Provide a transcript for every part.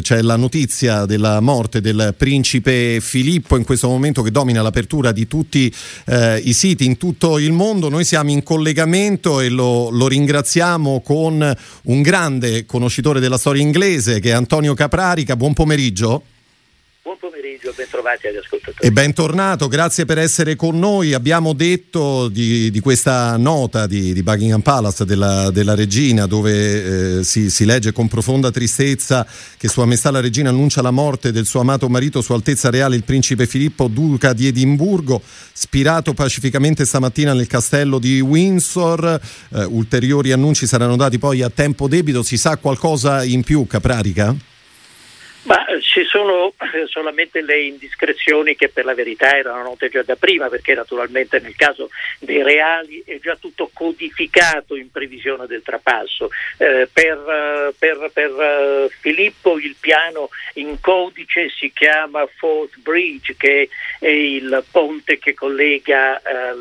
C'è la notizia della morte del principe Filippo in questo momento che domina l'apertura di tutti eh, i siti in tutto il mondo. Noi siamo in collegamento e lo, lo, ringraziamo con un grande conoscitore della storia inglese che è Antonio Caprarica. Buon pomeriggio. Buon pomeriggio, bentrovati agli ascoltatori. E bentornato, grazie per essere con noi. Abbiamo detto di, di questa nota di, di, Buckingham Palace della, della regina dove eh, si, si, legge con profonda tristezza che Sua Maestà la regina annuncia la morte del suo amato marito, Sua Altezza Reale, il principe Filippo, duca di Edimburgo, spirato pacificamente stamattina nel castello di Windsor. Eh, ulteriori annunci saranno dati poi a tempo debito. Si sa qualcosa in più, Caprarica? Eh, ci sono eh, solamente le indiscrezioni che per la verità erano note già da prima, perché naturalmente nel caso dei reali è già tutto codificato in previsione del trapasso. Eh, per, eh, per, per, Filippo il piano in codice si chiama Fort Bridge, che è il ponte che collega eh,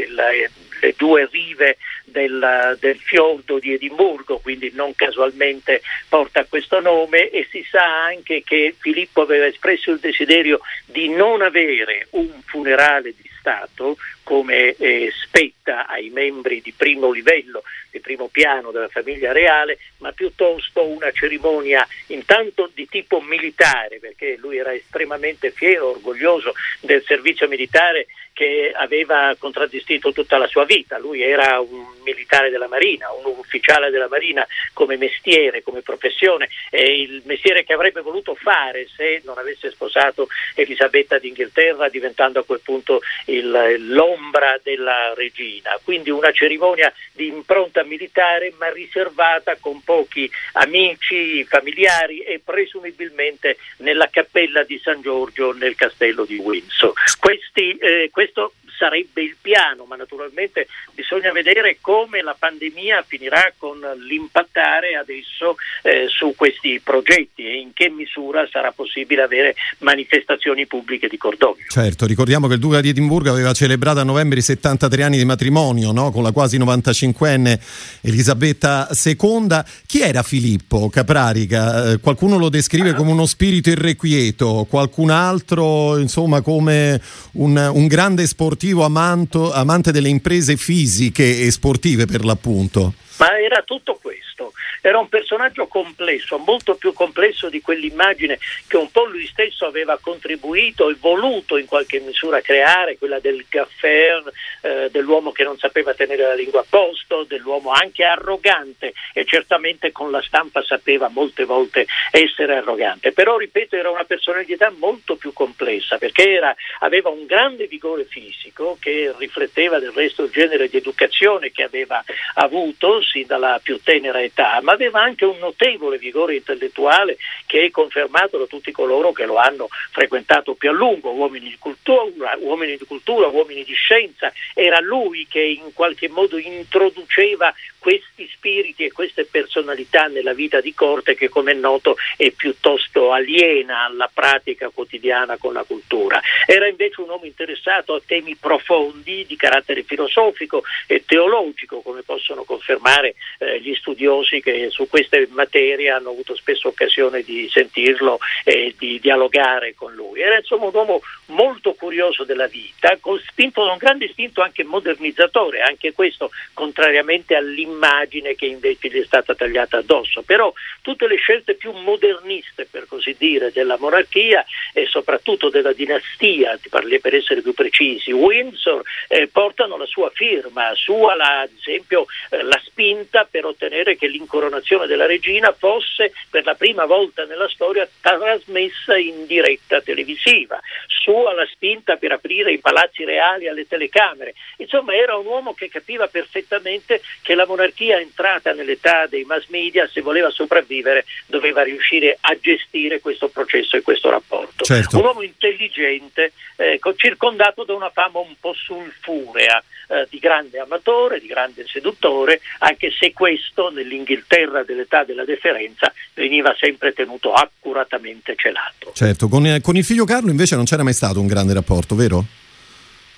il, le due rive del, del, fiordo di Edimburgo, quindi non casualmente porta questo nome e si sa anche che Filippo aveva espresso il desiderio di non avere un funerale di Stato come eh, spetta ai membri di primo livello, di primo piano della famiglia reale, ma piuttosto una cerimonia intanto di tipo militare, perché lui era estremamente fiero, orgoglioso del servizio militare che aveva contraddistinto tutta la sua vita. Lui era un militare della Marina, un ufficiale della Marina come mestiere, come professione, e il mestiere che avrebbe voluto fare se non avesse sposato Elisabetta d'Inghilterra, diventando a quel punto il, l'ombra della regina. Quindi una cerimonia di impronta militare, ma riservata con pochi amici, familiari e presumibilmente nella cappella di San Giorgio nel castello di Windsor. Questi, eh, questo sarebbe il piano, ma naturalmente bisogna vedere come la pandemia finirà con l'impattare adesso eh, su questi progetti e in che misura sarà possibile avere manifestazioni pubbliche di cordoglio. Certo, ricordiamo che il Duca di Edimburgo aveva celebrato a novembre i 73 anni di matrimonio no? con la quasi 95enne Elisabetta II. Chi era Filippo Caprarica? Eh, qualcuno lo descrive come uno spirito irrequieto, qualcun altro insomma come un, un grande sportivo sportivo amanto, amante delle imprese fisiche e sportive per l'appunto. Ma era tutto questo, era un personaggio complesso, molto più complesso di quell'immagine che un po' lui stesso aveva contribuito e voluto in qualche misura creare, quella del gaffer, eh, dell'uomo che non sapeva tenere la lingua a posto, dell'uomo anche arrogante e certamente con la stampa sapeva molte volte essere arrogante. Però, ripeto, era una personalità molto più complessa perché era, aveva un grande vigore fisico che rifletteva del resto il genere di educazione che aveva avuto sin dalla più tenera età, ma aveva anche un notevole vigore intellettuale che è confermato da tutti coloro che lo hanno frequentato più a lungo, uomini di cultura, uomini di, cultura, uomini di scienza. Era lui che in qualche modo introduceva questi spiriti e queste personalità nella vita di corte che come è noto è piuttosto aliena alla pratica quotidiana con la cultura. Era invece un uomo interessato a temi profondi di carattere filosofico e teologico, come possono confermare eh, gli studiosi che su queste materie hanno avuto spesso occasione di sentirlo e di dialogare con lui. Era insomma un uomo molto curioso della vita, con spinto da un grande spinto anche modernizzatore, anche questo contrariamente all'immagine immagine che invece gli è stata tagliata addosso. Però tutte le scelte più moderniste, per così dire, della monarchia e soprattutto della dinastia, per essere più precisi, Windsor, eh, portano la sua firma, sua la, ad esempio eh, la spinta per ottenere che l'incoronazione della regina fosse per la prima volta nella storia trasmessa in diretta televisiva, sua la spinta per aprire i palazzi reali alle telecamere. Insomma, era un uomo che capiva perfettamente che la monarchia entrata nell'età dei mass media, se voleva sopravvivere, doveva riuscire a gestire questo processo e questo rapporto. Certo. Un uomo intelligente, eh, circondato da una fama un po' sulfurea, eh, di grande amatore, di grande seduttore, anche se questo nell'Inghilterra dell'età della deferenza veniva sempre tenuto accuratamente celato. Certo, con, eh, con il figlio Carlo invece non c'era mai stato un grande rapporto, vero?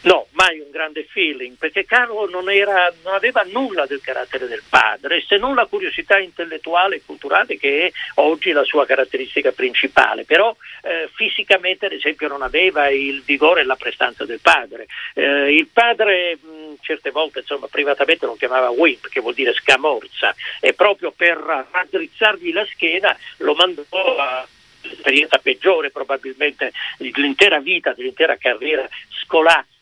No, mai un grande feeling, perché Carlo non, era, non, aveva nulla del carattere del padre, se non la curiosità intellettuale e culturale che è oggi la sua caratteristica principale, però eh, fisicamente ad esempio non aveva il vigore e la prestanza del padre. Eh, il padre certe volte insomma, privatamente lo chiamava Wimp, che vuol dire scamorza, e proprio per raddrizzargli la schiena lo mandò a l'esperienza peggiore probabilmente dell'intera vita, dell'intera carriera scolastica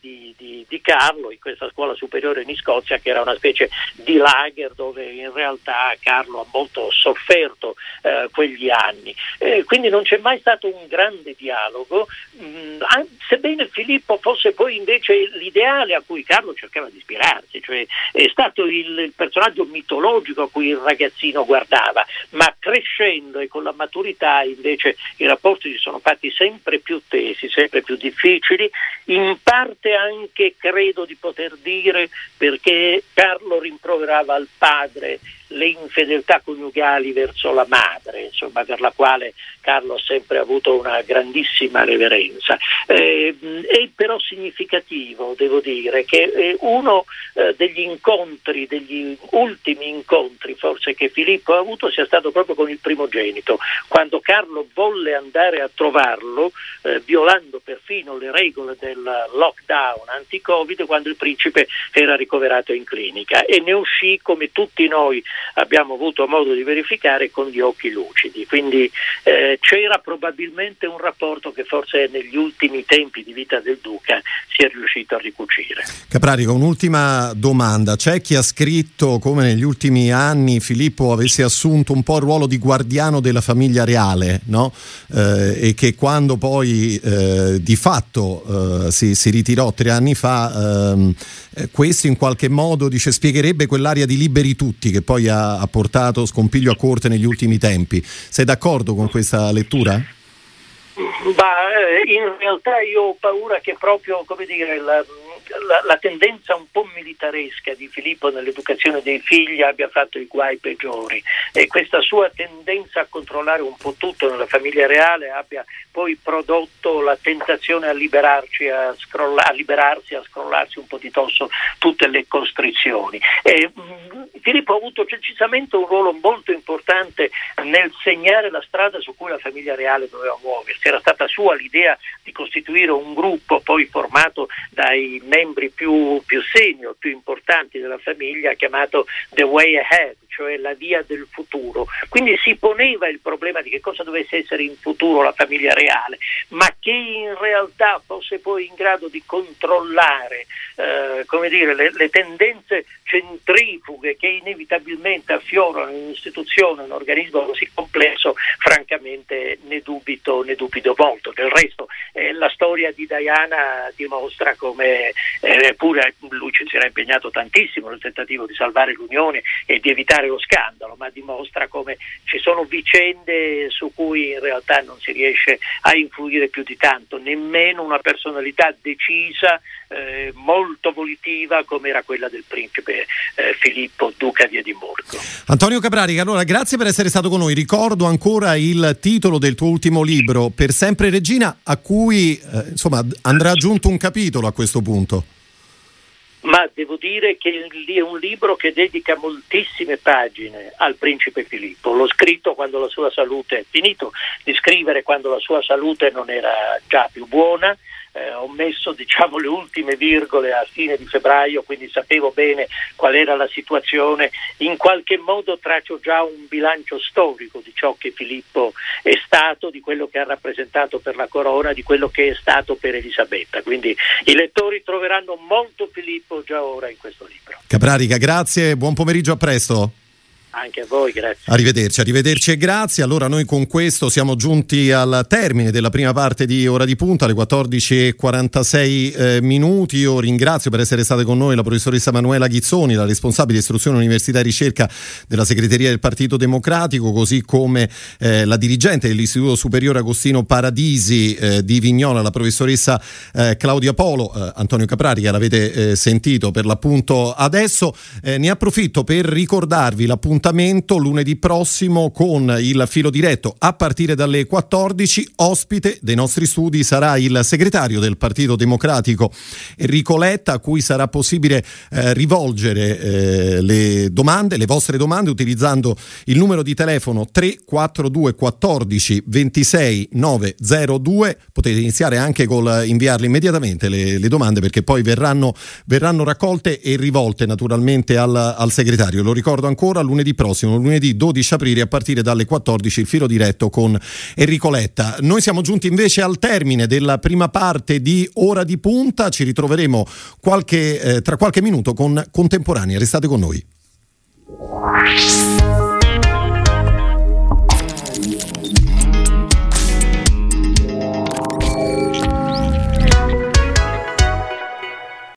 di, di, di, Carlo in questa scuola superiore in Scozia che era una specie di lager dove in realtà Carlo ha molto sofferto eh, quegli anni. Eh, quindi non c'è mai stato un grande dialogo, mh, mm, sebbene Filippo fosse poi invece l'ideale a cui Carlo cercava di ispirarsi, cioè è stato il, il personaggio mitologico a cui il ragazzino guardava, ma crescendo e con la maturità invece i rapporti si sono fatti sempre più tesi, sempre più difficili, in parte anche credo di poter dire perché Carlo rimproverava al padre le infedeltà coniugali verso la madre, insomma, per la quale Carlo ha sempre avuto una grandissima reverenza. Eh, è però significativo, devo dire, che eh, uno eh, degli incontri, degli ultimi incontri forse che Filippo ha avuto sia stato proprio con il primogenito, quando Carlo volle andare a trovarlo, eh, violando perfino le regole del lockdown anti-Covid, quando il principe era ricoverato in clinica e ne uscì come tutti noi abbiamo avuto modo di verificare con gli occhi lucidi. Quindi eh, c'era probabilmente un rapporto che forse negli ultimi tempi di vita del Duca si è riuscito a ricucire. Caprarico, un'ultima domanda. C'è chi ha scritto come negli ultimi anni Filippo avesse assunto un po' il ruolo di guardiano della famiglia reale no? eh, e che quando poi eh, di fatto eh, si, si, ritirò tre anni fa, ehm, eh, questo in qualche modo dice, spiegherebbe quell'area di liberi tutti che poi ha, ha portato scompiglio a corte negli ultimi tempi. Sei d'accordo con questa lettura? Bah, eh, in realtà io ho paura che proprio dire, la, la, la, tendenza un po' militaresca di Filippo nell'educazione dei figli abbia fatto i guai peggiori e questa sua tendenza a controllare un po' tutto nella famiglia reale abbia poi prodotto la tentazione a a, scrolla, a liberarsi, a scrollarsi un po' di tosso tutte le costrizioni. E, mh, mm, Filippo ha avuto precisamente un ruolo molto importante nel segnare la strada su cui la famiglia reale doveva muoversi. Era stata sua l'idea di costituire un gruppo poi formato dai membri più, più senior, più importanti della famiglia, chiamato The Way Ahead, cioè la via del futuro. Quindi si poneva il problema di che cosa dovesse essere in futuro la famiglia reale, ma che in realtà fosse poi in grado di controllare eh, dire, le, le, tendenze centrifughe che inevitabilmente affiorano in un'istituzione, un organismo così complesso, francamente ne dubito, ne dubito molto. Del resto eh, la storia di Diana dimostra come eh, pure lui ci si era impegnato tantissimo nel tentativo di salvare l'Unione e di evitare lo scandalo, ma dimostra come ci sono vicende su cui in realtà non si riesce a influire più di tanto, nemmeno una personalità decisa, eh, molto volitiva come era quella del principe eh, Filippo, duca di Edimburgo. Antonio Caprarica, allora grazie per essere stato con noi. Ricordo ancora il titolo del tuo ultimo libro, Per sempre Regina, a cui eh, insomma andrà aggiunto un capitolo a questo punto ma devo dire che è un libro che dedica moltissime pagine al principe Filippo. L'ho scritto quando la sua salute è finito di scrivere quando la sua salute non era già più buona eh, ho messo diciamo, le ultime virgole a fine di febbraio, quindi sapevo bene qual era la situazione. In qualche modo traccio già un bilancio storico di ciò che Filippo è stato, di quello che ha rappresentato per la corona, di quello che è stato per Elisabetta. Quindi i lettori troveranno molto Filippo già ora in questo libro. Caprarica, grazie, buon pomeriggio, a presto. Anche a voi, grazie. Arrivederci, arrivederci e grazie. Allora noi con questo siamo giunti al termine della prima parte di Ora di Punta, alle 14.46 eh, minuti. Io ringrazio per essere state con noi la professoressa Manuela Ghizzoni, la responsabile di istruzione università e ricerca della segreteria del Partito Democratico, così come eh, la dirigente dell'Istituto Superiore Agostino Paradisi eh, di Vignola, la professoressa eh, Claudia Polo, eh, Antonio Caprari, che l'avete eh, sentito per l'appunto adesso. ne approfitto per ricordarvi l'appunto appuntamento lunedì prossimo con il filo diretto a partire dalle 14. Ospite dei nostri studi sarà il segretario del Partito Democratico Enrico Letta, a cui sarà possibile eh, rivolgere eh, le domande, le vostre domande utilizzando il numero di telefono 342 14 26 902. Potete iniziare anche col inviarle immediatamente le, le domande perché poi verranno, verranno, raccolte e rivolte naturalmente al, al segretario. Lo ricordo ancora lunedì prossimo, lunedì 12 aprile a partire dalle 14 il filo diretto con Enrico Letta. Noi siamo giunti invece al termine della prima parte di Ora di Punta, ci ritroveremo qualche, eh, tra qualche minuto con Contemporanea. Restate con noi.